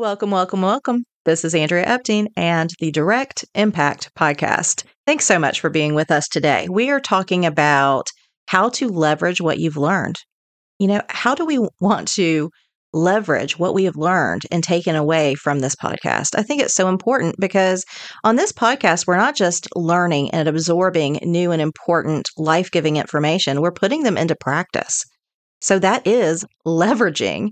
Welcome, welcome, welcome. This is Andrea Epting and the Direct Impact Podcast. Thanks so much for being with us today. We are talking about how to leverage what you've learned. You know, how do we want to leverage what we have learned and taken away from this podcast? I think it's so important because on this podcast, we're not just learning and absorbing new and important life giving information, we're putting them into practice. So that is leveraging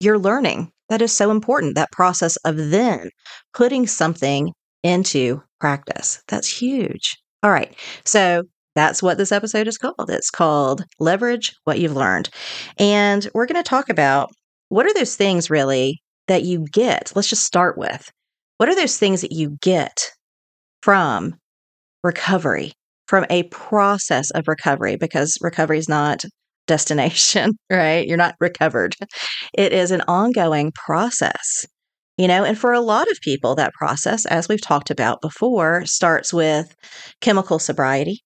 your learning that is so important, that process of then putting something into practice. That's huge. All right. So that's what this episode is called. It's called Leverage What You've Learned. And we're going to talk about what are those things really that you get? Let's just start with what are those things that you get from recovery, from a process of recovery? Because recovery is not destination, right? You're not recovered. It is an ongoing process. You know, and for a lot of people, that process, as we've talked about before, starts with chemical sobriety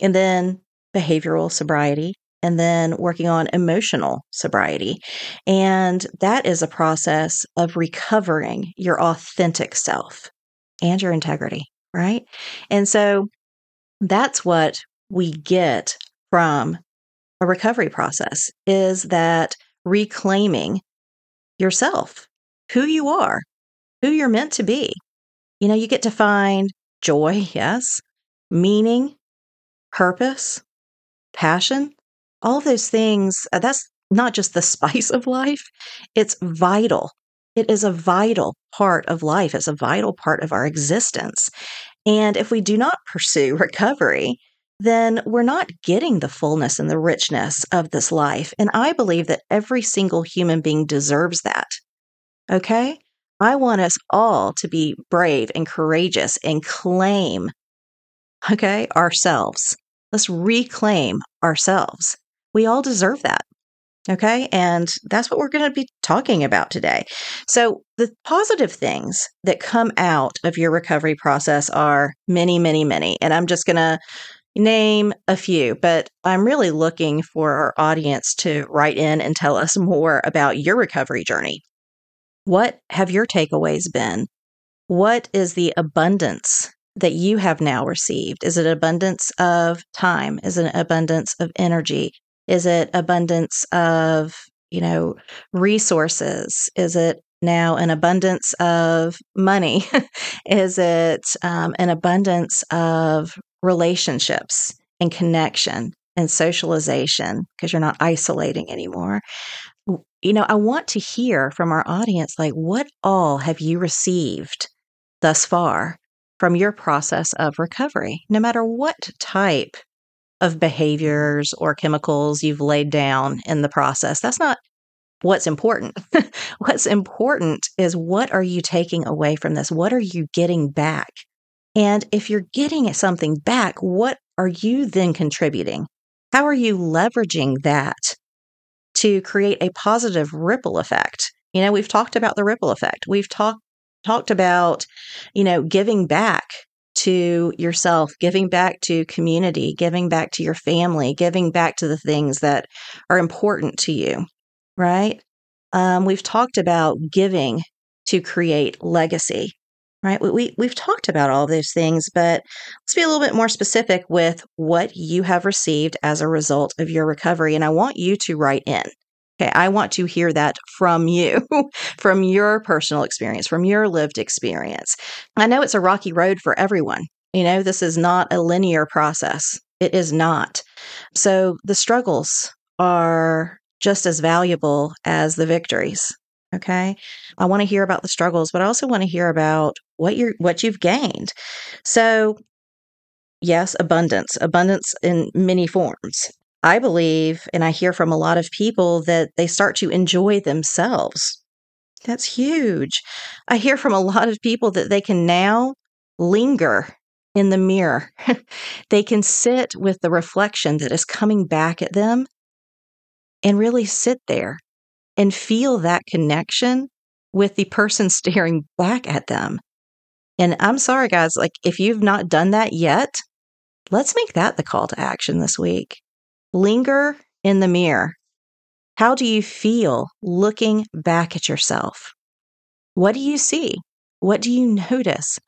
and then behavioral sobriety and then working on emotional sobriety. And that is a process of recovering your authentic self and your integrity, right? And so that's what we get from a recovery process is that reclaiming yourself, who you are, who you're meant to be. You know, you get to find joy, yes, meaning, purpose, passion, all those things. Uh, that's not just the spice of life, it's vital. It is a vital part of life, it's a vital part of our existence. And if we do not pursue recovery, then we're not getting the fullness and the richness of this life. And I believe that every single human being deserves that. Okay? I want us all to be brave and courageous and claim, okay, ourselves. Let's reclaim ourselves. We all deserve that. Okay. And that's what we're going to be talking about today. So, the positive things that come out of your recovery process are many, many, many. And I'm just going to name a few, but I'm really looking for our audience to write in and tell us more about your recovery journey. What have your takeaways been? What is the abundance that you have now received? Is it abundance of time? Is it abundance of energy? Is it abundance of, you know, resources? Is it now an abundance of money? is it um, an abundance of relationships and connection and socialization mm-hmm. because you're not isolating anymore. You know, I want to hear from our audience like, what all have you received thus far from your process of recovery, no matter what type of behaviors or chemicals you've laid down in the process? That's not what's important. what's important is what are you taking away from this? What are you getting back? And if you're getting something back, what are you then contributing? How are you leveraging that to create a positive ripple effect? You know, we've talked about the ripple effect. We've talked talked about, you know, giving back to yourself, giving back to community, giving back to your family, giving back to the things that are important to you, right? Um, we've talked about giving to create legacy right? We, we, have talked about all those things, but let's be a little bit more specific with what you have received as a result of your recovery. And I want you to write in. Okay, I want to hear that from you, from your personal experience, from your lived experience. I know it's a rocky road for everyone. You know, this is not a linear process. It is not. So the struggles are just as valuable as the victories. Okay. I want to hear about the struggles, but I also want to hear about what you're what you've gained. So yes, abundance, abundance in many forms. I believe, and I hear from a lot of people that they start to enjoy themselves. That's huge. I hear from a lot of people that they can now linger in the mirror. they can sit with the reflection that is coming back at them and really sit there and feel that connection with the person staring back at them. And I'm sorry, guys, like if you've not done that yet, let's make that the call to action this week. Linger in the mirror. How do you feel looking back at yourself? What do you see? What do you notice?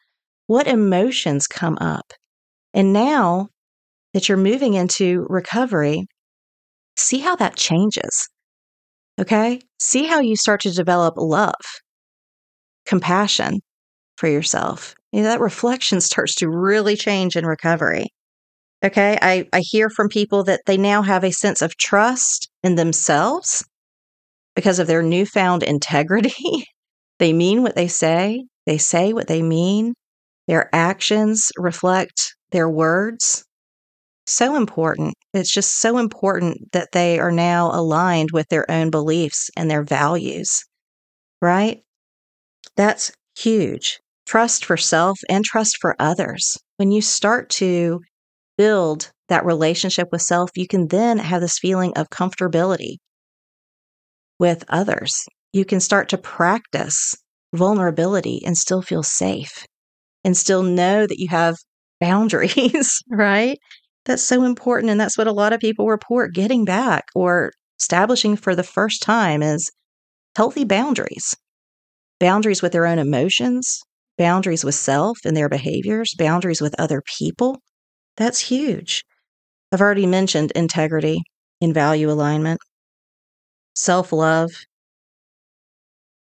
What emotions come up? And now that you're moving into recovery, see how that changes. Okay? See how you start to develop love, compassion for yourself. You know, that reflection starts to really change in recovery. Okay? I, I hear from people that they now have a sense of trust in themselves because of their newfound integrity. they mean what they say, they say what they mean, their actions reflect their words. So important. It's just so important that they are now aligned with their own beliefs and their values, right? That's huge. Trust for self and trust for others. When you start to build that relationship with self, you can then have this feeling of comfortability with others. You can start to practice vulnerability and still feel safe and still know that you have boundaries, right? That's so important. And that's what a lot of people report getting back or establishing for the first time is healthy boundaries boundaries with their own emotions, boundaries with self and their behaviors, boundaries with other people. That's huge. I've already mentioned integrity and value alignment, self love.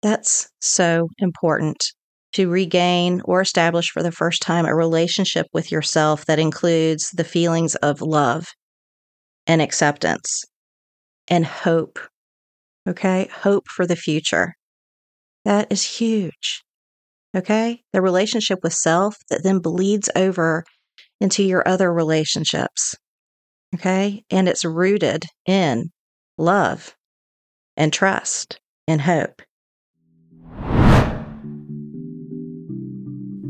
That's so important to regain or establish for the first time a relationship with yourself that includes the feelings of love and acceptance and hope. Okay, hope for the future. That is huge. Okay, the relationship with self that then bleeds over into your other relationships. Okay, and it's rooted in love and trust and hope.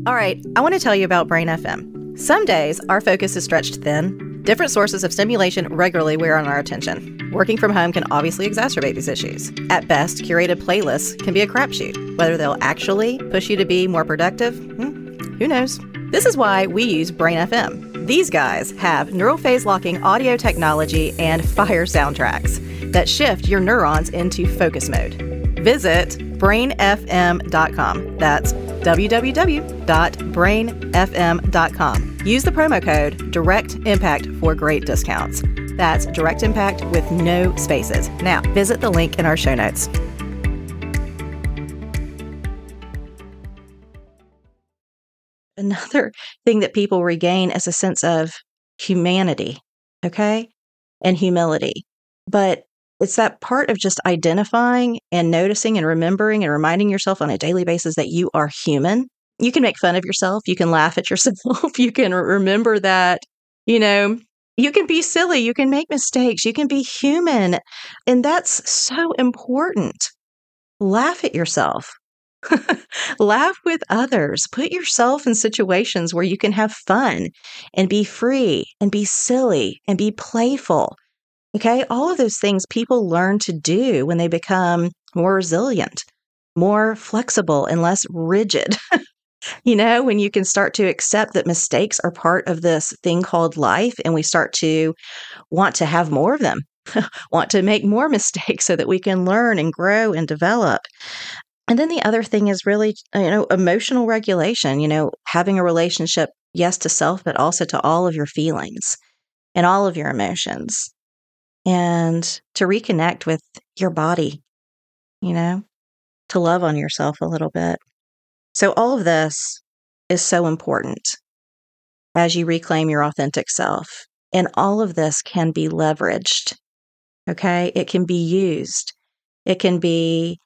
All right, I want to tell you about Brain FM. Some days our focus is stretched thin. Different sources of stimulation regularly wear on our attention. Working from home can obviously exacerbate these issues. At best, curated playlists can be a crapshoot. Whether they'll actually push you to be more productive, hmm, who knows? This is why we use Brain FM. These guys have neural phase locking audio technology and fire soundtracks that shift your neurons into focus mode. Visit brainfm.com. That's www.brainfm.com. Use the promo code Direct Impact for great discounts. That's Direct Impact with no spaces. Now, visit the link in our show notes. Another thing that people regain is a sense of humanity, okay, and humility. But it's that part of just identifying and noticing and remembering and reminding yourself on a daily basis that you are human. You can make fun of yourself. You can laugh at yourself. you can remember that, you know, you can be silly. You can make mistakes. You can be human. And that's so important. Laugh at yourself. Laugh with others. Put yourself in situations where you can have fun and be free and be silly and be playful Okay. All of those things people learn to do when they become more resilient, more flexible, and less rigid. you know, when you can start to accept that mistakes are part of this thing called life and we start to want to have more of them, want to make more mistakes so that we can learn and grow and develop. And then the other thing is really, you know, emotional regulation, you know, having a relationship, yes, to self, but also to all of your feelings and all of your emotions and to reconnect with your body, you know, to love on yourself a little bit. So, all of this is so important as you reclaim your authentic self. And all of this can be leveraged. Okay. It can be used. It can be,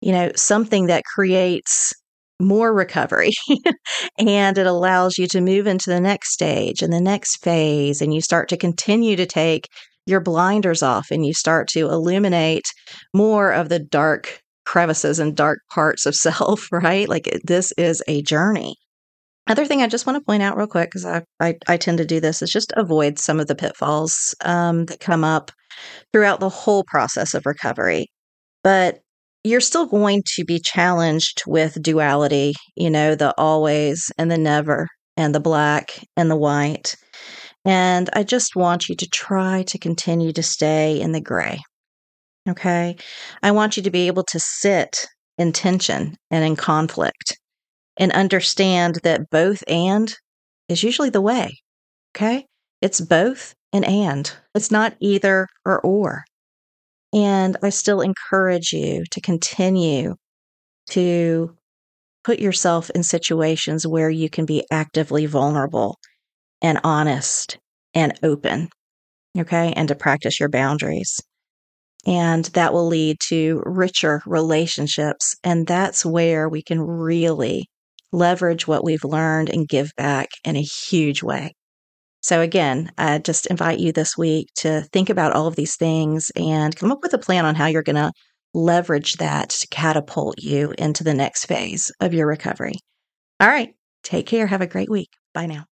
you know, something that creates more recovery and it allows you to move into the next stage and the next phase. And you start to continue to take your blinders off and you start to illuminate more of the dark crevices and dark parts of self, right? Like this is a journey. Other thing I just want to point out real quick, because I, I, I, tend to do this, is just avoid some of the pitfalls um, that come up throughout the whole process of recovery. But you're still going to be challenged with duality, you know, the always and the never, and the black and the white. And I just want you to try to continue to stay in the gray. Okay. I want you to be able to sit in tension and in conflict and understand that both and is usually the way. Okay. It's both and and. It's not either or or. And I still encourage you to continue to put yourself in situations where you can be actively vulnerable and honest and open. Okay. And to practice your boundaries. And that will lead to richer relationships. And that's where we can really leverage what we've learned and give back in a huge way. So, again, I just invite you this week to think about all of these things and come up with a plan on how you're going to leverage that to catapult you into the next phase of your recovery. All right. Take care. Have a great week. Bye now.